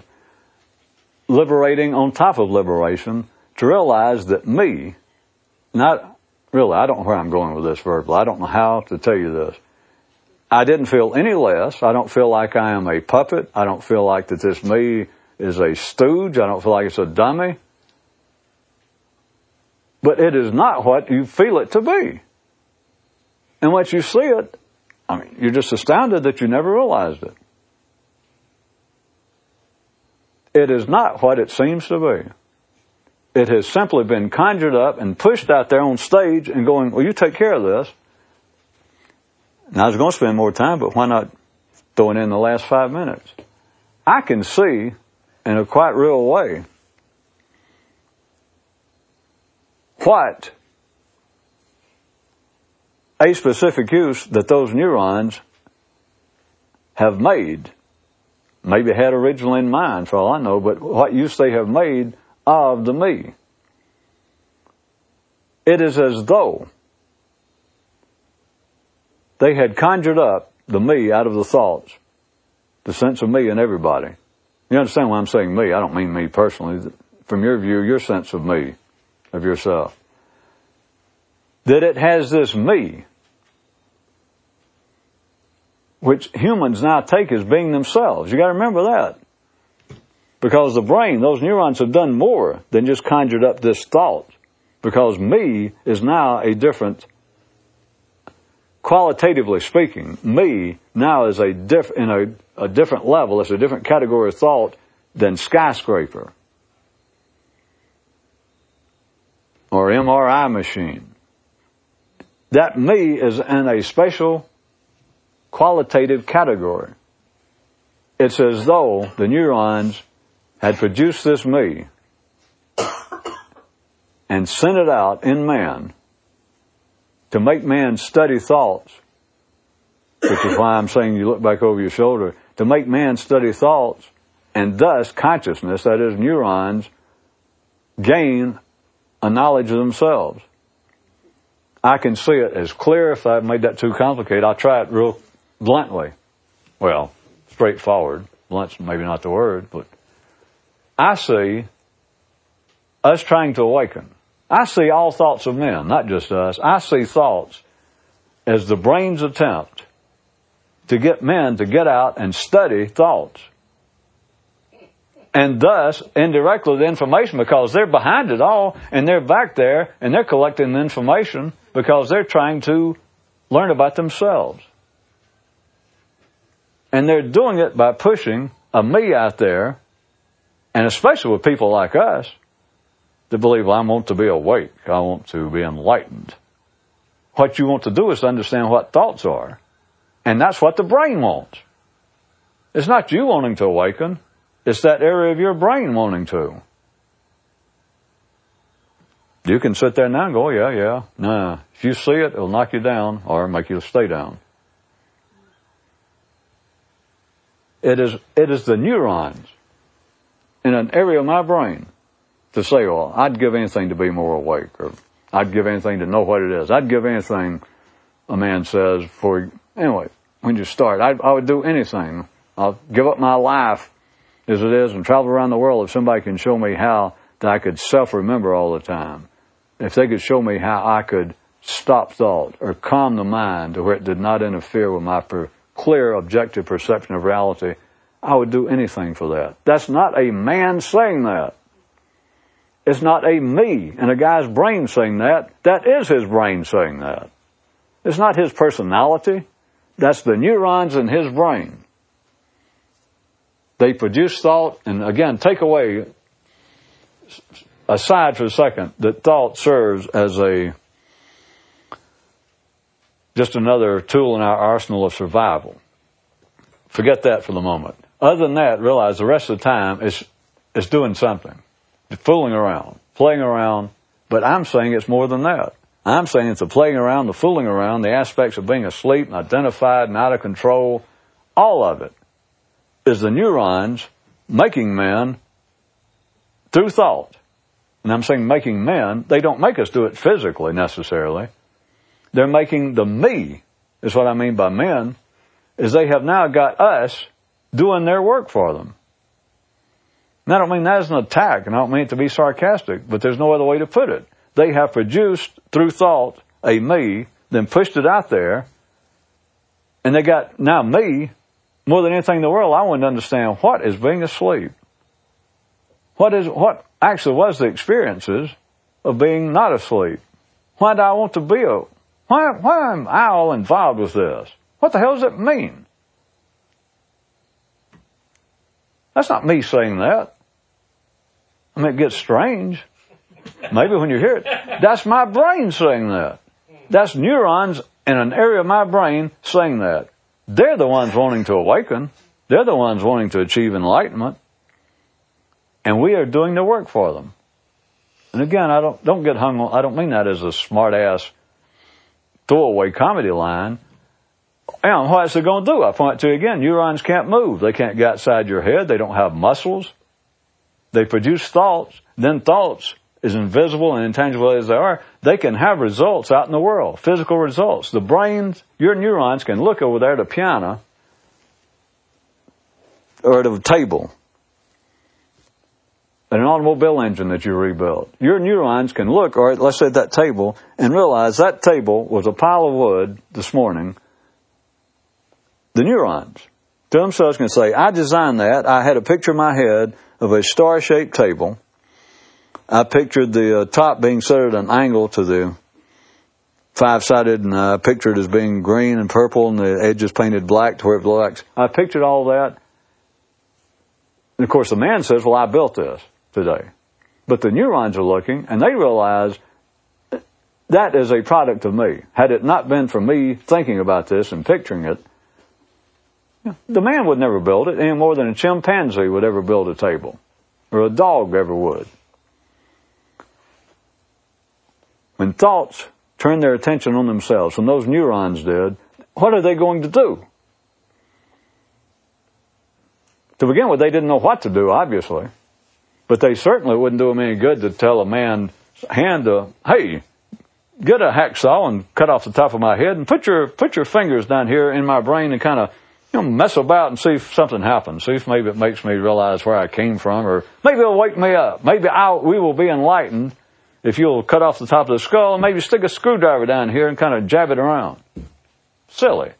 Speaker 2: liberating on top of liberation to realize that me, not really, I don't know where I'm going with this verbally. I don't know how to tell you this. I didn't feel any less. I don't feel like I am a puppet. I don't feel like that this me is a stooge. I don't feel like it's a dummy. But it is not what you feel it to be. And once you see it, I mean, you're just astounded that you never realized it. It is not what it seems to be. It has simply been conjured up and pushed out there on stage and going, well, you take care of this. And I was going to spend more time, but why not throw it in the last five minutes? I can see in a quite real way what a specific use that those neurons have made, maybe had originally in mind for all I know, but what use they have made of the me. It is as though they had conjured up the me out of the thoughts, the sense of me in everybody. You understand why I'm saying me? I don't mean me personally. From your view, your sense of me, of yourself. That it has this me which humans now take as being themselves. You gotta remember that. Because the brain, those neurons have done more than just conjured up this thought. Because me is now a different, qualitatively speaking, me now is a diff, in a, a different level, it's a different category of thought than skyscraper. Or MRI machine. That me is in a special qualitative category. it's as though the neurons had produced this me and sent it out in man to make man study thoughts, which is why I'm saying you look back over your shoulder, to make man study thoughts and thus consciousness, that is neurons, gain a knowledge of themselves. I can see it as clear. If I've made that too complicated, I'll try it real bluntly. Well, straightforward. Blunt's maybe not the word, but I see us trying to awaken. I see all thoughts of men, not just us. I see thoughts as the brain's attempt to get men to get out and study thoughts. And thus, indirectly, the information, because they're behind it all, and they're back there, and they're collecting the information because they're trying to learn about themselves. And they're doing it by pushing a me out there, and especially with people like us, to believe I want to be awake, I want to be enlightened. What you want to do is to understand what thoughts are. And that's what the brain wants. It's not you wanting to awaken, it's that area of your brain wanting to. You can sit there now and go, yeah, yeah. Nah. If you see it, it'll knock you down or make you stay down. It is, it is the neurons in an area of my brain to say, well, I'd give anything to be more awake or I'd give anything to know what it is. I'd give anything, a man says, for, anyway, when you start, I, I would do anything. I'll give up my life as it is and travel around the world if somebody can show me how that I could self-remember all the time. If they could show me how I could stop thought or calm the mind to where it did not interfere with my per- clear objective perception of reality, I would do anything for that. That's not a man saying that. It's not a me and a guy's brain saying that. That is his brain saying that. It's not his personality. That's the neurons in his brain. They produce thought, and again, take away, aside for a second, that thought serves as a, just another tool in our arsenal of survival. Forget that for the moment. Other than that, realize the rest of the time it's, it's doing something. Fooling around, playing around, but I'm saying it's more than that. I'm saying it's the playing around, the fooling around, the aspects of being asleep and identified and out of control, all of it is the neurons making men through thought. And I'm saying making men, they don't make us do it physically necessarily. They're making the me, is what I mean by men, is they have now got us doing their work for them. And I don't mean that as an attack, and I don't mean it to be sarcastic, but there's no other way to put it. They have produced through thought a me, then pushed it out there, and they got now me more than anything in the world, I want to understand what is being asleep. What is, what actually was the experiences of being not asleep? Why do I want to be a, why, why am I all involved with this? What the hell does it mean? That's not me saying that. I mean, it gets strange. Maybe when you hear it. That's my brain saying that. That's neurons in an area of my brain saying that. They're the ones wanting to awaken. They're the ones wanting to achieve enlightenment. And we are doing the work for them. And again, I don't, don't get hung I don't mean that as a smart ass throwaway comedy line. And what's it going to do? I point to you again, neurons can't move. They can't get outside your head. They don't have muscles. They produce thoughts. Then thoughts as invisible and intangible as they are, they can have results out in the world, physical results. The brains, your neurons can look over there at a piano or at a table, an automobile engine that you rebuilt. Your neurons can look, or let's say that table, and realize that table was a pile of wood this morning. The neurons themselves can say, I designed that. I had a picture in my head of a star-shaped table I pictured the uh, top being set at an angle to the five-sided, and I pictured it as being green and purple, and the edges painted black to where it looks. I pictured all that. And of course, the man says, well, I built this today. But the neurons are looking, and they realize that is a product of me. Had it not been for me thinking about this and picturing it, The man would never build it any more than a chimpanzee would ever build a table, or a dog ever would. When thoughts turn their attention on themselves, when those neurons did, what are they going to do? To begin with, they didn't know what to do, obviously. But they certainly wouldn't do him any good to tell a man, hand a, hey, get a hacksaw and cut off the top of my head and put your, put your fingers down here in my brain and kind of, you know, mess about and see if something happens. See if maybe it makes me realize where I came from or maybe it'll wake me up. Maybe i we will be enlightened if you'll cut off the top of the skull and maybe stick a screwdriver down here and kind of jab it around. Silly.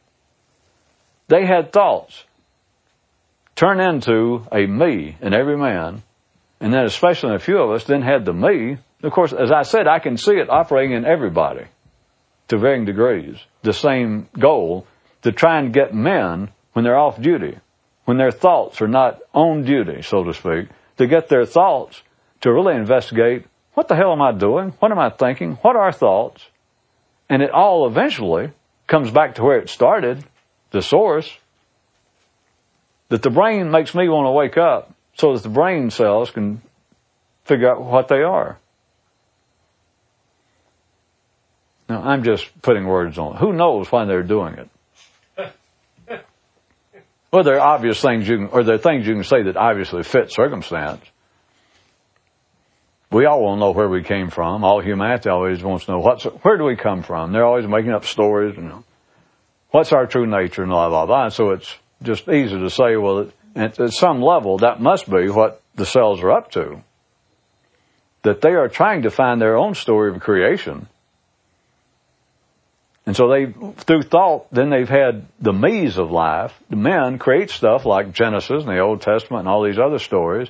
Speaker 2: They had thoughts turn into a me in every man, and then especially a few of us then had the me. Of course, as I said, I can see it operating in everybody to varying degrees. The same goal to try and get men when they're off duty, when their thoughts are not on duty, so to speak, to get their thoughts to really investigate what the hell am I doing? What am I thinking? What are thoughts? And it all eventually comes back to where it started, the source, that the brain makes me want to wake up so that the brain cells can figure out what they are. Now, I'm just putting words on it. Who knows why they're doing it? well, there are obvious things you can, or there are things you can say that obviously fit circumstance. We all want to know where we came from. All humanity always wants to know what's, where do we come from? They're always making up stories and you know, what's our true nature and blah, blah, blah. And so it's just easy to say, well, at, at some level, that must be what the cells are up to. That they are trying to find their own story of creation. And so they, through thought, then they've had the me's of life. The men create stuff like Genesis and the Old Testament and all these other stories.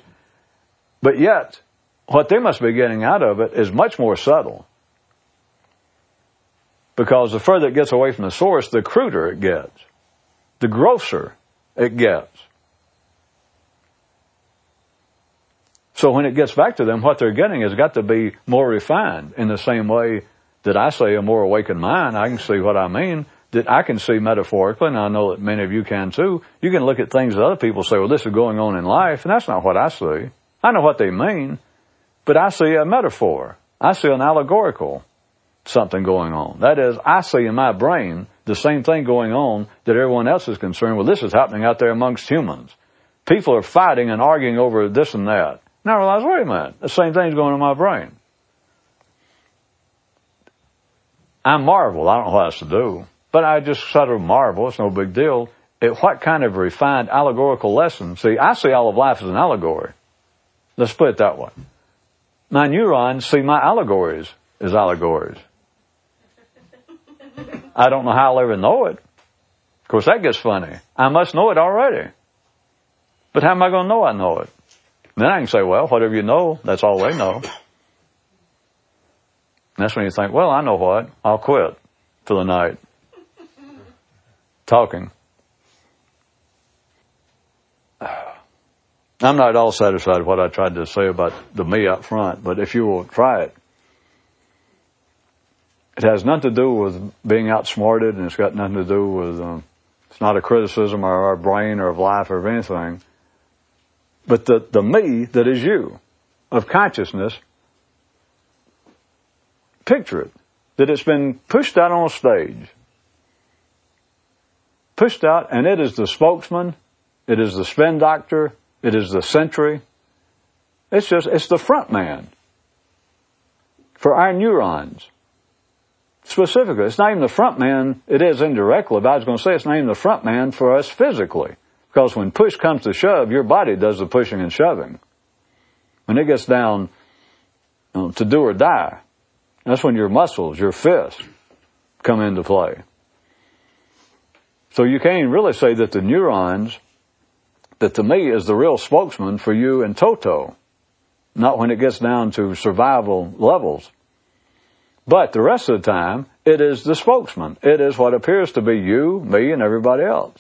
Speaker 2: But yet, what they must be getting out of it is much more subtle. Because the further it gets away from the source, the cruder it gets. The grosser it gets. So when it gets back to them, what they're getting has got to be more refined in the same way that I say a more awakened mind, I can see what I mean, that I can see metaphorically, and I know that many of you can too. You can look at things that other people say, well, this is going on in life, and that's not what I see. I know what they mean, but I see a metaphor. I see an allegorical something going on. That is, I see in my brain the same thing going on that everyone else is concerned with. This is happening out there amongst humans. People are fighting and arguing over this and that. Now I realize, wait a minute, the same thing's going on in my brain. I marvel. I don't know what else to do. But I just sort of marvel. It's no big deal. At what kind of refined allegorical lesson? See, I see all of life as an allegory. Let's put it that way. My neurons see my allegories as allegories. I don't know how I'll ever know it. Of course, that gets funny. I must know it already. But how am I going to know I know it? Then I can say, well, whatever you know, that's all they know. And that's when you think, well, I know what. I'll quit for the night. Talking. I'm not at all satisfied with what I tried to say about the me up front, but if you will try it, it has nothing to do with being outsmarted, and it's got nothing to do with, um, it's not a criticism of our brain or of life or of anything. But the, the me that is you, of consciousness, picture it, that it's been pushed out on stage. Pushed out, and it is the spokesman, it is the spin doctor, it is the sentry. It's just, it's the front man for our neurons. Specifically, it's not even the front man, it is indirectly, but I was going to say it's not even the front man for us physically. Because when push comes to shove, your body does the pushing and shoving. When it gets down you know, to do or die, that's when your muscles, your fists, come into play. So you can't really say that the neurons that to me is the real spokesman for you in toto, not when it gets down to survival levels. But the rest of the time, it is the spokesman. It is what appears to be you, me, and everybody else.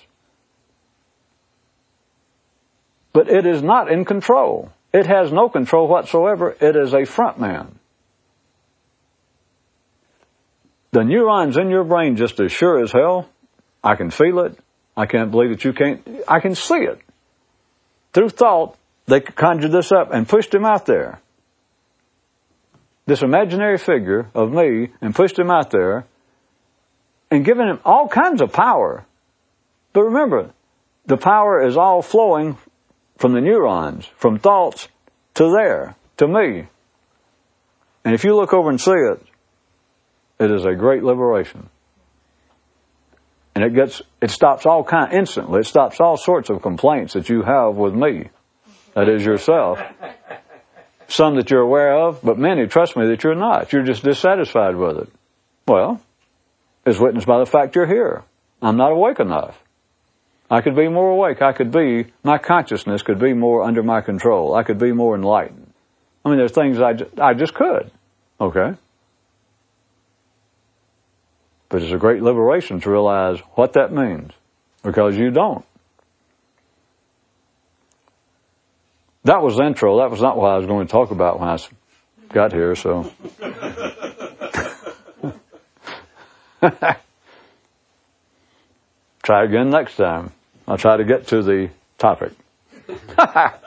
Speaker 2: But it is not in control. It has no control whatsoever. It is a front man. The neurons in your brain just as sure as hell, I can feel it, I can't believe that you can't. I can see it. Through thought, they conjured this up and pushed him out there. This imaginary figure of me and pushed him out there and given him all kinds of power. But remember, the power is all flowing from the neurons, from thoughts to there, to me. And if you look over and see it, it is a great liberation. And it gets, it stops all kind, instantly, it stops all sorts of complaints that you have with me. That is yourself. Some that you're aware of, but many, trust me, that you're not. You're just dissatisfied with it. Well, is witnessed by the fact you're here. I'm not awake enough. I could be more awake. I could be, my consciousness could be more under my control. I could be more enlightened. I mean, there's things I, just, I just could. Okay? But it's a great liberation to realize what that means. Because you don't. That was the intro. That was not what I was going to talk about when I got here, so. try again next time. I'll try to get to the topic.
Speaker 1: that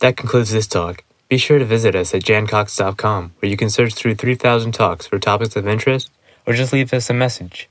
Speaker 1: concludes this talk. Be sure to visit us at jancox.com, where you can search through 3,000 talks for topics of interest, or just leave us a message.